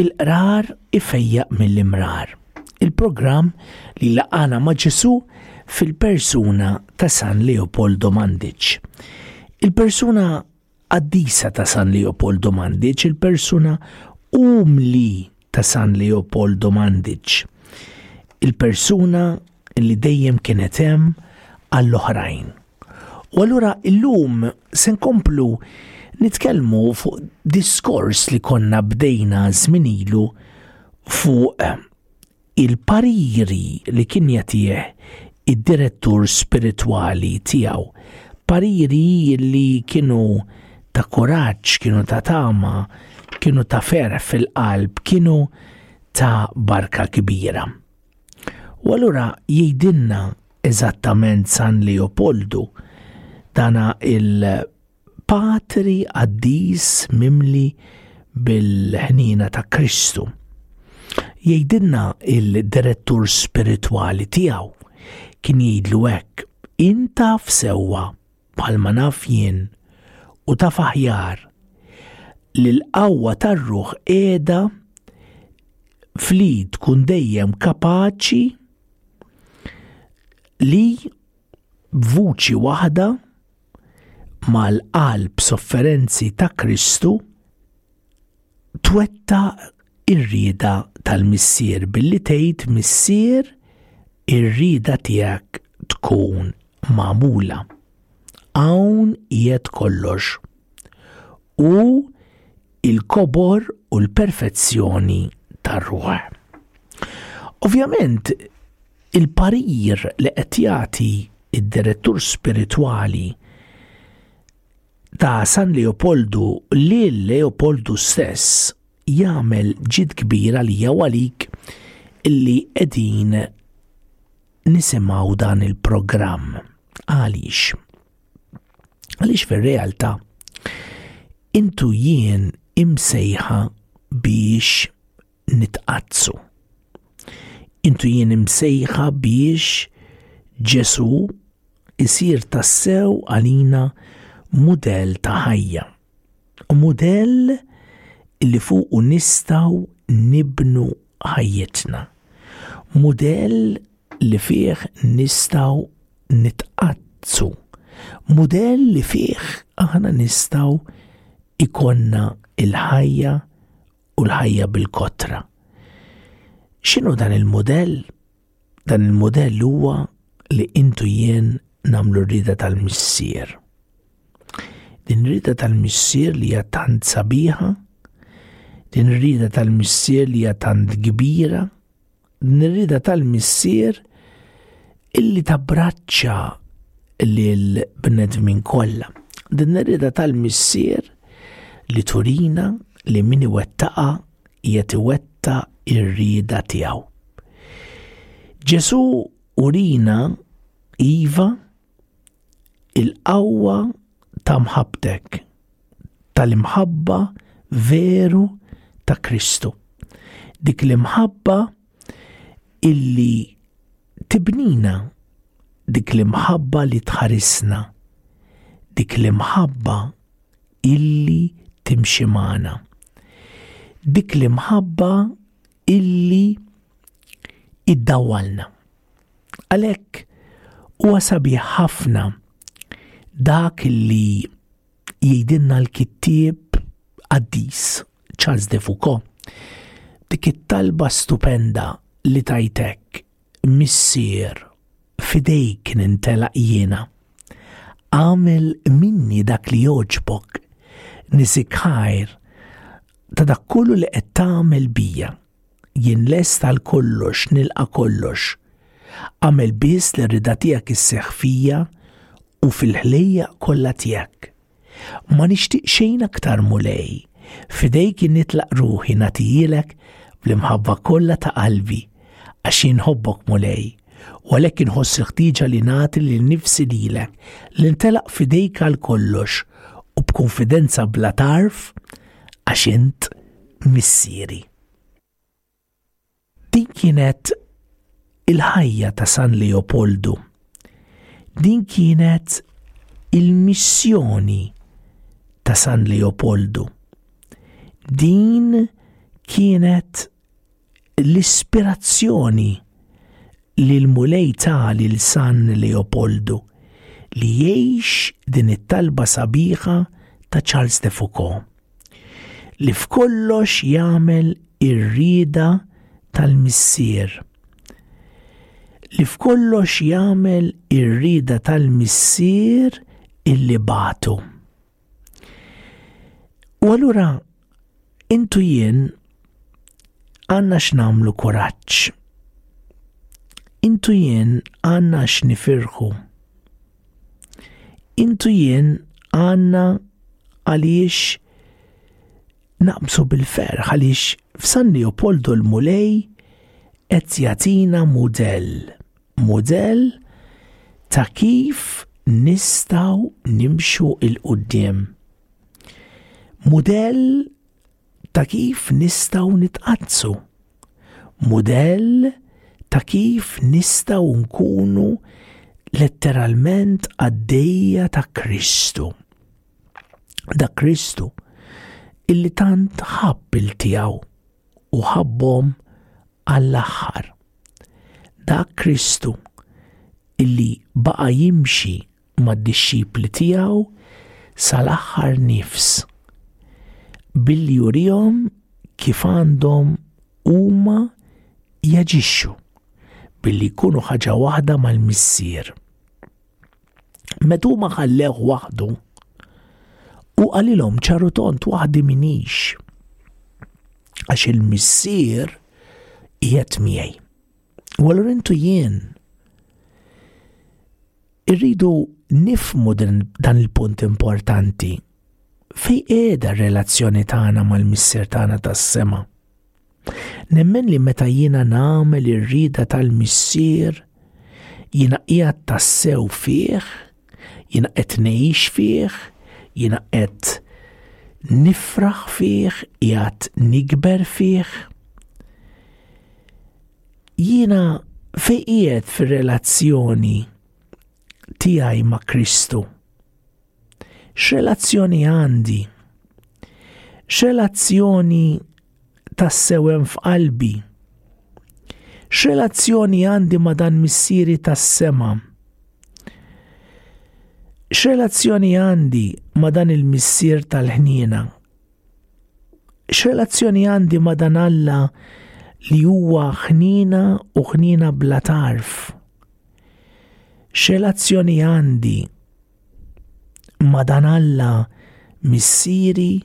Il-qrar ifejjaq mill-imrar. Il-programm li laqana ma' Ġesu fil-persuna ta' San Leopoldo Mandiċ. Il-persuna qaddisa ta' San Leopoldo Mandiċ, il-persuna umli ta' San Leopoldo Mandiċ, il-persuna li dejjem kienet hemm għall-oħrajn. U allura illum se nkomplu nitkellmu fuq diskors li konna bdejna żmien ilu fuq il-pariri li kien jatih id-direttur spiritwali tiegħu. Pariri li kienu ta' kuraġġ, kienu ta' tama, kienu ta' ferħ fil-qalb, kienu ta' barka kbira. U allura jgħidilna eżattament San Leopoldu dana il-patri qaddis mimli bil-ħnina ta' Kristu. Jgħidilna il-direttur spiritwali tiegħu kien jgħidlu hekk, intaf sewwa bħalma naf jien u taf aħjar li l-qawwa tar-ruħ qiegħda fli tkun dejjem kapaċi li b'vuċi waħda mal-qalb sofferenzi ta' Kristu twetta ir-rieda tal-missier billi tgħid missier ir-rieda tiegħek tkun magħmula. Hawn qiegħed kollox. U il-kobor u l-perfezzjoni tar-ruħ. Ovvjament, il-parir li qed jagħti id-direttur spiritwali ta' San Leopoldu li Leopoldu stess jagħmel ġid kbir għalija u għalik illi qegħdin nisimgħu dan il-programm. Għaliex? Għaliex fir-realtà intu jien imsejħa biex nitqazzu. Intu jien imsejħa biex Ġesu isir tassew għalina mudell ta' ħajja. U mudell li fuq u nistaw nibnu ħajjitna. Mudell li fih nistaw nitqazzu. Mudell li fih aħna nistaw ikonna il-ħajja u l-ħajja bil-kotra. X'inhu dan il-mudell? Dan il-mudell huwa li intu jien namlu rrida tal-missier. Din rrida tal-missier li hija tant sabiħa, din rrida tal-missier li hija tant kbira, Nirrida tal-missier illi tabbraċċa lil bnedmin kollha. Din nirrida tal-missier li turina li min iwettaqa qiegħed iwetta ir-rieda tiegħu. Ġesu urina iva il-qawwa ta' mħabtek tal-imħabba veru ta' Kristu. Dik l-imħabba illi tibnina, dik l-imħabba li tħarisna, dik l-imħabba illi timxi magħna. Dik l-imħabba illi iddawalna. Għalhekk huwa sabiħ ħafna dak li jgħidilna l-kittieb qaddis Charles de Foucault. Dik it-talba stupenda li tajtek missier fidejk nintelaq jiena. Għamel minni dak li joġbok nisik ħajr ta' dak kollu li qed tagħmel bija. Jien lest għal kollox, nilqa' kollox. Agħmel biss li r-rida tiegħek isseħħ fija u fil-ħlejjaq kollha tiegħek. Ma nixtieq xejn aktar, Mulej. F'idejk jien nitlaq ruħi nagħtihilek bl-imħabba kollha ta' qalbi, għax jien nħobbok, Mulej, u għalhekk inħoss il-ħtieġa li nagħti lil nifsi lilek, li ntelaq f'idejk għal kollox u b'kunfidenza bla tarf għax int missieri. Din kienet il-ħajja ta' San Leopoldu. Din kienet il-missjoni ta' San Leopoldu. Din kienet L-ispirazzjoni li l-Mulej ta' lil San Leopoldu li jgħix din it-talba sabiħa ta' Charles de Foucault li f'kollox jagħmel ir-rieda tal-Missier li f'kollox jagħmel ir-rieda tal-Missier illi bagħtu. U allura intu jien għanna x'namlu kuraġġ. Intu jien għanna x'nifirħu. Intu jien għanna għaliex naqbsu bil-ferħ għaliex f'San Leopoldu l-Mulej qed jatina mudell. mudell ta' kif nistaw nimxu il-qoddim. Mudell ta' kif nistaw nitqazzu. Mudell ta' kif nistaw nkunu letteralment għaddejja ta' Kristu. Da' Kristu illi tant ħabb il-tijaw u ħabbom għall-aħħar. Dak Kristu illi baqa' jimxi mad-dixxipli tiegħu sal-aħħar nifs, billi jurihom kif għandhom huma jaġixxu, billi jkunu ħaġa waħda mal-Missier. Metu ma ħallewh waħdu u qalilhom ċaru tont waħdi minix għax il-missier qiegħed miegħi. U allura intu jien irridu nifmu dan il-punt importanti fej qiegħda r-relazzjoni tagħna mal-missier tagħna tas-sema. Nemmen li meta jiena nagħmel ir-rieda tal-Missier, jiena qiegħed tassew fih, jiena qed ngħix fih, jiena qed nifraħ fih, qiegħed nikber fih. Jiena fej qiegħed fir-relazzjoni tiegħi ma' Kristu. X'relazzjoni għandi? X'relazzjoni tas-sewem f'qalbi? X'relazzjoni għandi ma' dan missieri tas-sema? X'relazzjoni għandi ma' dan il-missier tal-ħniena? X'relazzjoni għandi ma' dan Alla li huwa ħniena u ħniena bla tarf? X'relazzjoni għandi Madanalla missieri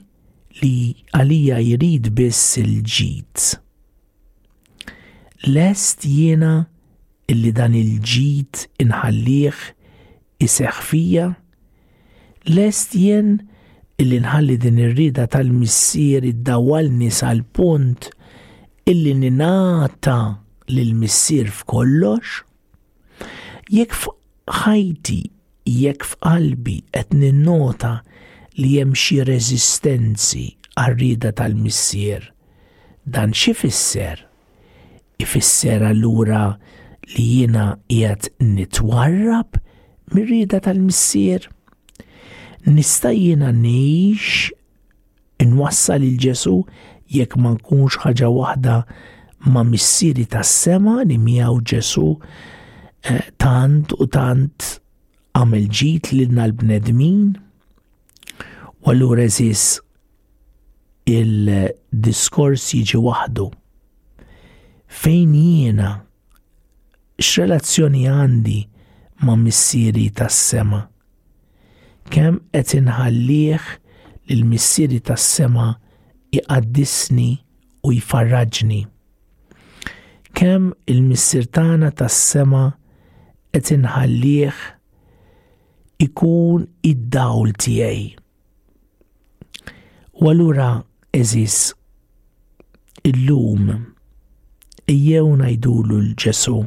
li għalija jrid biss il-ġid. Lest jiena illi dan il-ġid inħallih iseħħ fija? Lest jien illi nħalli din ir-rieda tal-missier iddawalni sal-punt illi ninata lill-missier f'kollox? Jekk f'ħajti, jekk f'qalbi qed ninnota li hemm xi reżistenzi għar-rieda tal-Missier, dan xi fisser? Ifisser allura li jiena qiegħed nitwarrab mir-rieda tal-Missier? Nista' jiena ngħix Inwassal il Ġesu jekk ma nkunx ħaġa waħda ma' missieri tas-sema li miegħu Ġesu eh, tant u tant għamel ġid lilna l-bnedmin. U allura eżis il-diskors jiġi waħdu. Fejn jiena x'relazzjoni għandi ma' missieri tas-sema? Kemm qed inħallih lil Missieri tas-sema iqaddisni u jfarraġni. Kemm il-Missier tagħna tas-sema qed inħallih ikun id-dawl tiegħi. U allura eżis illum ejjew ngħidulu l Ġesu,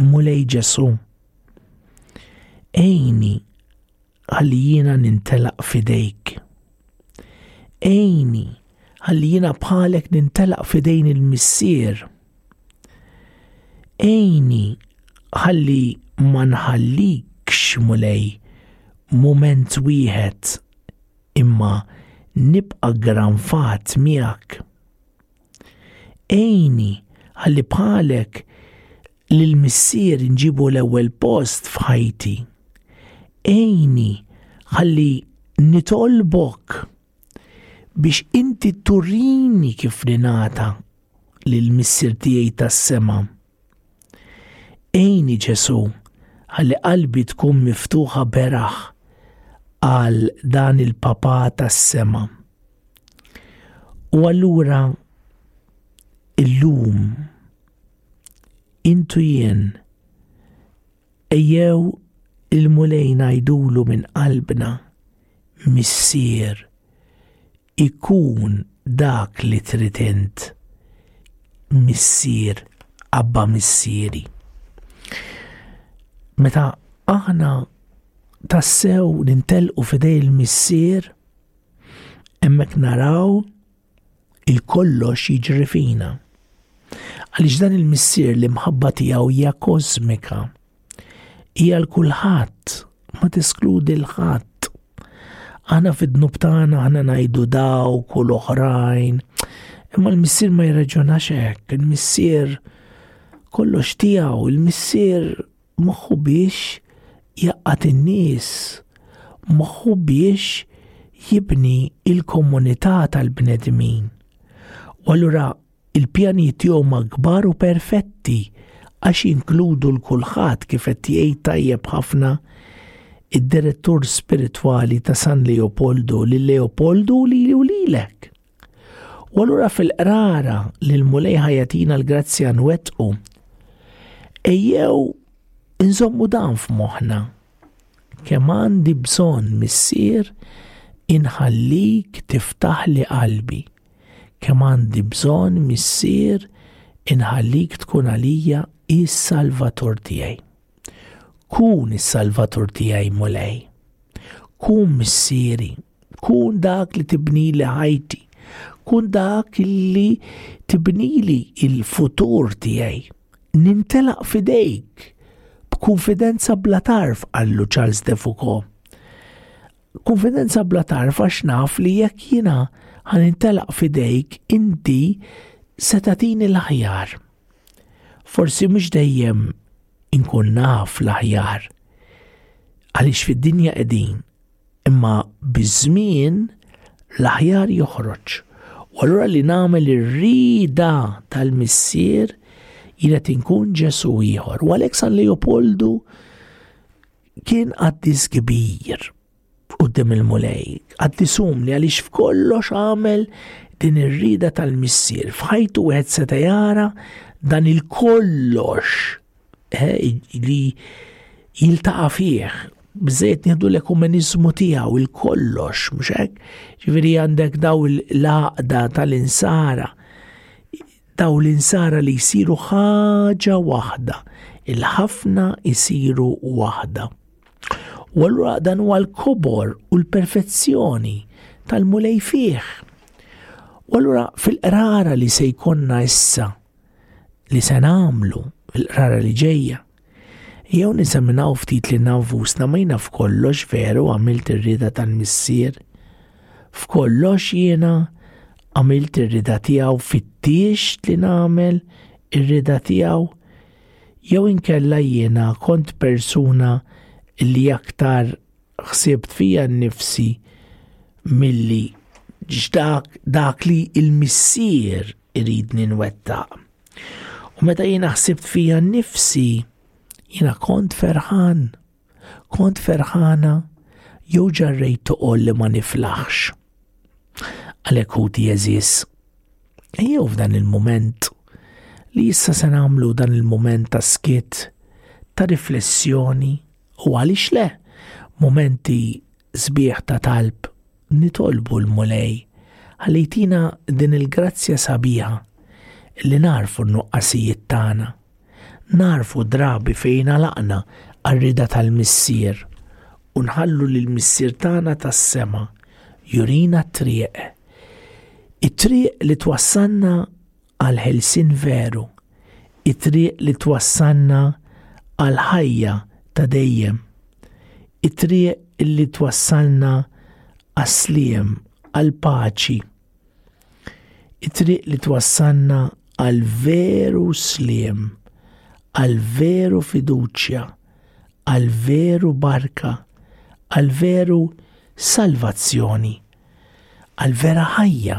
Mulej Ġesu, ejni għalli jiena nintelaq fidejk. Ejni għalli jiena bħalek nintelaq fidejn il-missier. Ejni ħalli ma nħallikx mulej mument wieħed imma nibqa' granfat miegħek. Ejni ħalli bħalek lil Missier nġibu l-ewwel post f'ħajti. Ejni ħalli nitolbok biex inti turini kif ninata lil missier tiegħi tas-sema. Ejni Ġesu, għalli qalbi tkun miftuħa beraħ għal dan il-papa tas-sema. U allura illum intu jien Ejjew il-Mulej ngħidulu minn qalbna, Missier, ikun dak li trid int. Missier, Abba Missieri. Meta aħna tassew nintelqu f'idej il-Missier, hemmhekk naraw il-kollox jiġri fina. Għaliex dan il-missier li mħabba tiegħu hija kosmika. Hija l-kulħadd, ma tiskludi l-ħadd. Aħna fid-dnub tagħna aħna ngħidu daw kull oħrajn. Imma l-missier ma jirraġunax hekk, il-missier kollox tiegħu, il-missier Moħħu biex jgħaqqad in-nies. Moħħu biex jibni l-komunità tal-bnedmin. U allura l-pjanijiet tiegħu huma kbar u perfetti għax jinkludu l kulħadd kif qed jgħid tajjeb ħafna id-direttur spiritwali ta' San Leopoldu li Leopoldu li u lilek. U allura fil-qrara li l-mulej ħajatina l-grazzja nwettqu, ejjew inżommu dan f'moħħna. Kemm għandi bżonn missier inħallik tiftaħ li qalbi. Kemm għandi bżonn missier inħallik tkun għalija is-salvatur tiegħi. Kun is-salvatur tiegħi mulej. Kun missieri, kun dak li tibnili ħajti, kun dak li tibnili il-futur tiegħi. Nintelaq fidejk b'kunfidenza bla tarf qallu Charles de Foucault. Kunfidenza bla tarf għax naf li jekk jiena ħan intelaq fidejk inti se tagħtini l-aħjar. Forsi mhux dejjem inkun naf l-aħjar. Għaliex fid-dinja qegħdin, imma biż-żmien l-aħjar joħroġ. U allura li nagħmel ir-rida tal-missier jina tinkun ġesu ieħor. U għalhekk San Leopoldu kien qaddis kbir. f'quddiem il-Mulej. Qaddis umli għaliex f'kollox għamel din ir-rida tal-missier. F'ħajtu wieħed seta' jara dan il-kollox eh, li jiltaqa' fih bżejt nieħdu l-ekumenizmu tiegħu il-kollox, mhux hekk? Ġifieri għandek daw l-għaqda tal-insara daw l-insara li jsiru ħaġa waħda, il-ħafna jsiru waħda. U allura dan huwa l-kobor u l-perfezzjoni tal-mulej fih. U allura fil-qrara li se jkonna issa li se nagħmlu fil-qrara li ġejja, Jew niżaminaw ftit lil nfusna ma jiena f'kollox veru għamilt ir-rieda tal-Missier? F'kollox jiena għamilt ir-rieda tiegħu fittixt li nagħmel ir-rieda tiegħu? Jew inkella jiena kont persuna li aktar ħsibt fija nnifsi milli x'dak dak li l-Missier iridni nwettaq? U meta jiena ħsibt fija nnifsi, jiena kont ferħan, kont ferħana, jew ġarrejt toqol li ma niflaħx. Għalhekk ħuti jeżis, ejjew f'dan il-mument li issa se nagħmlu dan il-mument ta' skit, ta' riflessjoni u għaliex le, momenti sbieħ ta' talb Nitolbu l-Mulej ħalli jtina din il-grazzja sabiħa li narfu n-nuqqasijiet tagħna, narfu drabi fejn laqna għarrida tal-Missier u nħallu li l-Missier tagħna tas-sema jurina t-triq. It-triq li twassanna għal ħelsien veru, it-triq li twassalna għal ħajja ta' dejjem, it-triq li twassalna għas-sliem, għal paċi, it-triq li twassalna għal veru sliem, għal veru fiduċja, għal veru barka, għal veru salvazzjoni, għal vera ħajja.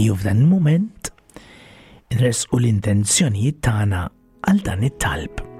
Iju f'dan il-moment, nresqu l-intenzjonijiet tagħna għal dan it-talb.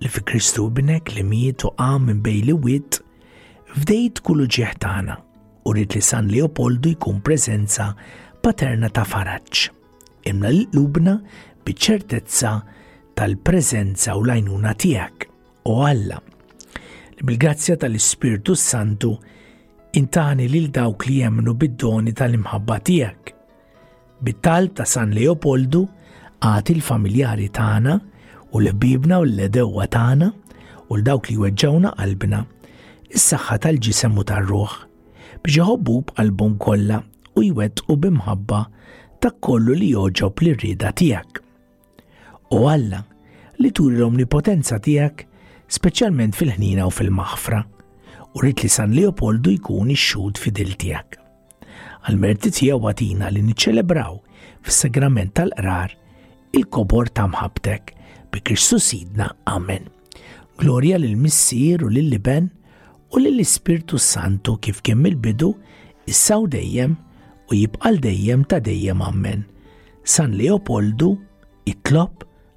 li fi Kristu bnek li miet u qam minn bej li wit, fdejt kull uġieħ tagħna u rrid li San Leopoldu jkun preżenza paterna ta' faraġġ. Imla l-lubna biċ-ċertezza tal-preżenza u l-għajnuna tiegħek u Alla. Li bil-grazzja tal-Ispirtu Santu intani lil dawk li jemmnu bid-doni tal-imħabba tiegħek Bit-talb ta' San Leopoldu, għati l-familjari tagħna u l-ħbibna u l-ledewwa tagħna u l-dawk li weġġawna qalbna is-saħħa tal-ġisem u tar-ruħ biex iħobbu b'qalbhom kollha u jwettqu b'imħabba ta' kollu li joġob li rrida tiegħek. U Alla, li turi l-omnipotenza tiegħek, speċjalment fil-ħnina u fil-maħfra, u rrit li San Leopoldu jkun ix-xud fidil tiegħek. Għal-merti tiegħu għatina li niċċelebraw fis-sagrament tal-qrar il-kobor ta' mħabtek bi Kristu Sidna. Amen. Glorja lil missier u lil iben u lil ispirtu Santu kif kemm il-bidu issa u dejjem u jibqal dejjem ta' dejjem ammen. San Leopoldu itlob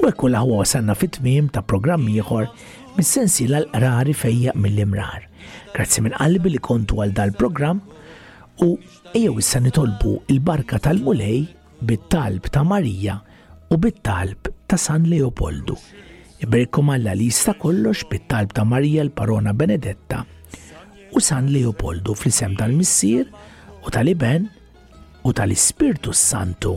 U hekk kollha huwa wasalna fit-tmiem ta' programm ieħor mis-sensiela l-qrari fejja mill-imrar. Grazzi minn qalbi li kontu għal dal-programm u ejjew issa nitolbu il-barka tal-Mulej bit-talb ta' Marija u bit-talb ta' San Leopoldu. Iberkom Alla li jista' kollox bit-talb ta' Marija l-Parona Benedetta u San Leopoldu fl-isem tal-Missier u tal-Iben u tal-Ispirtu Santu.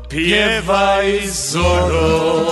Pieva iżżorru.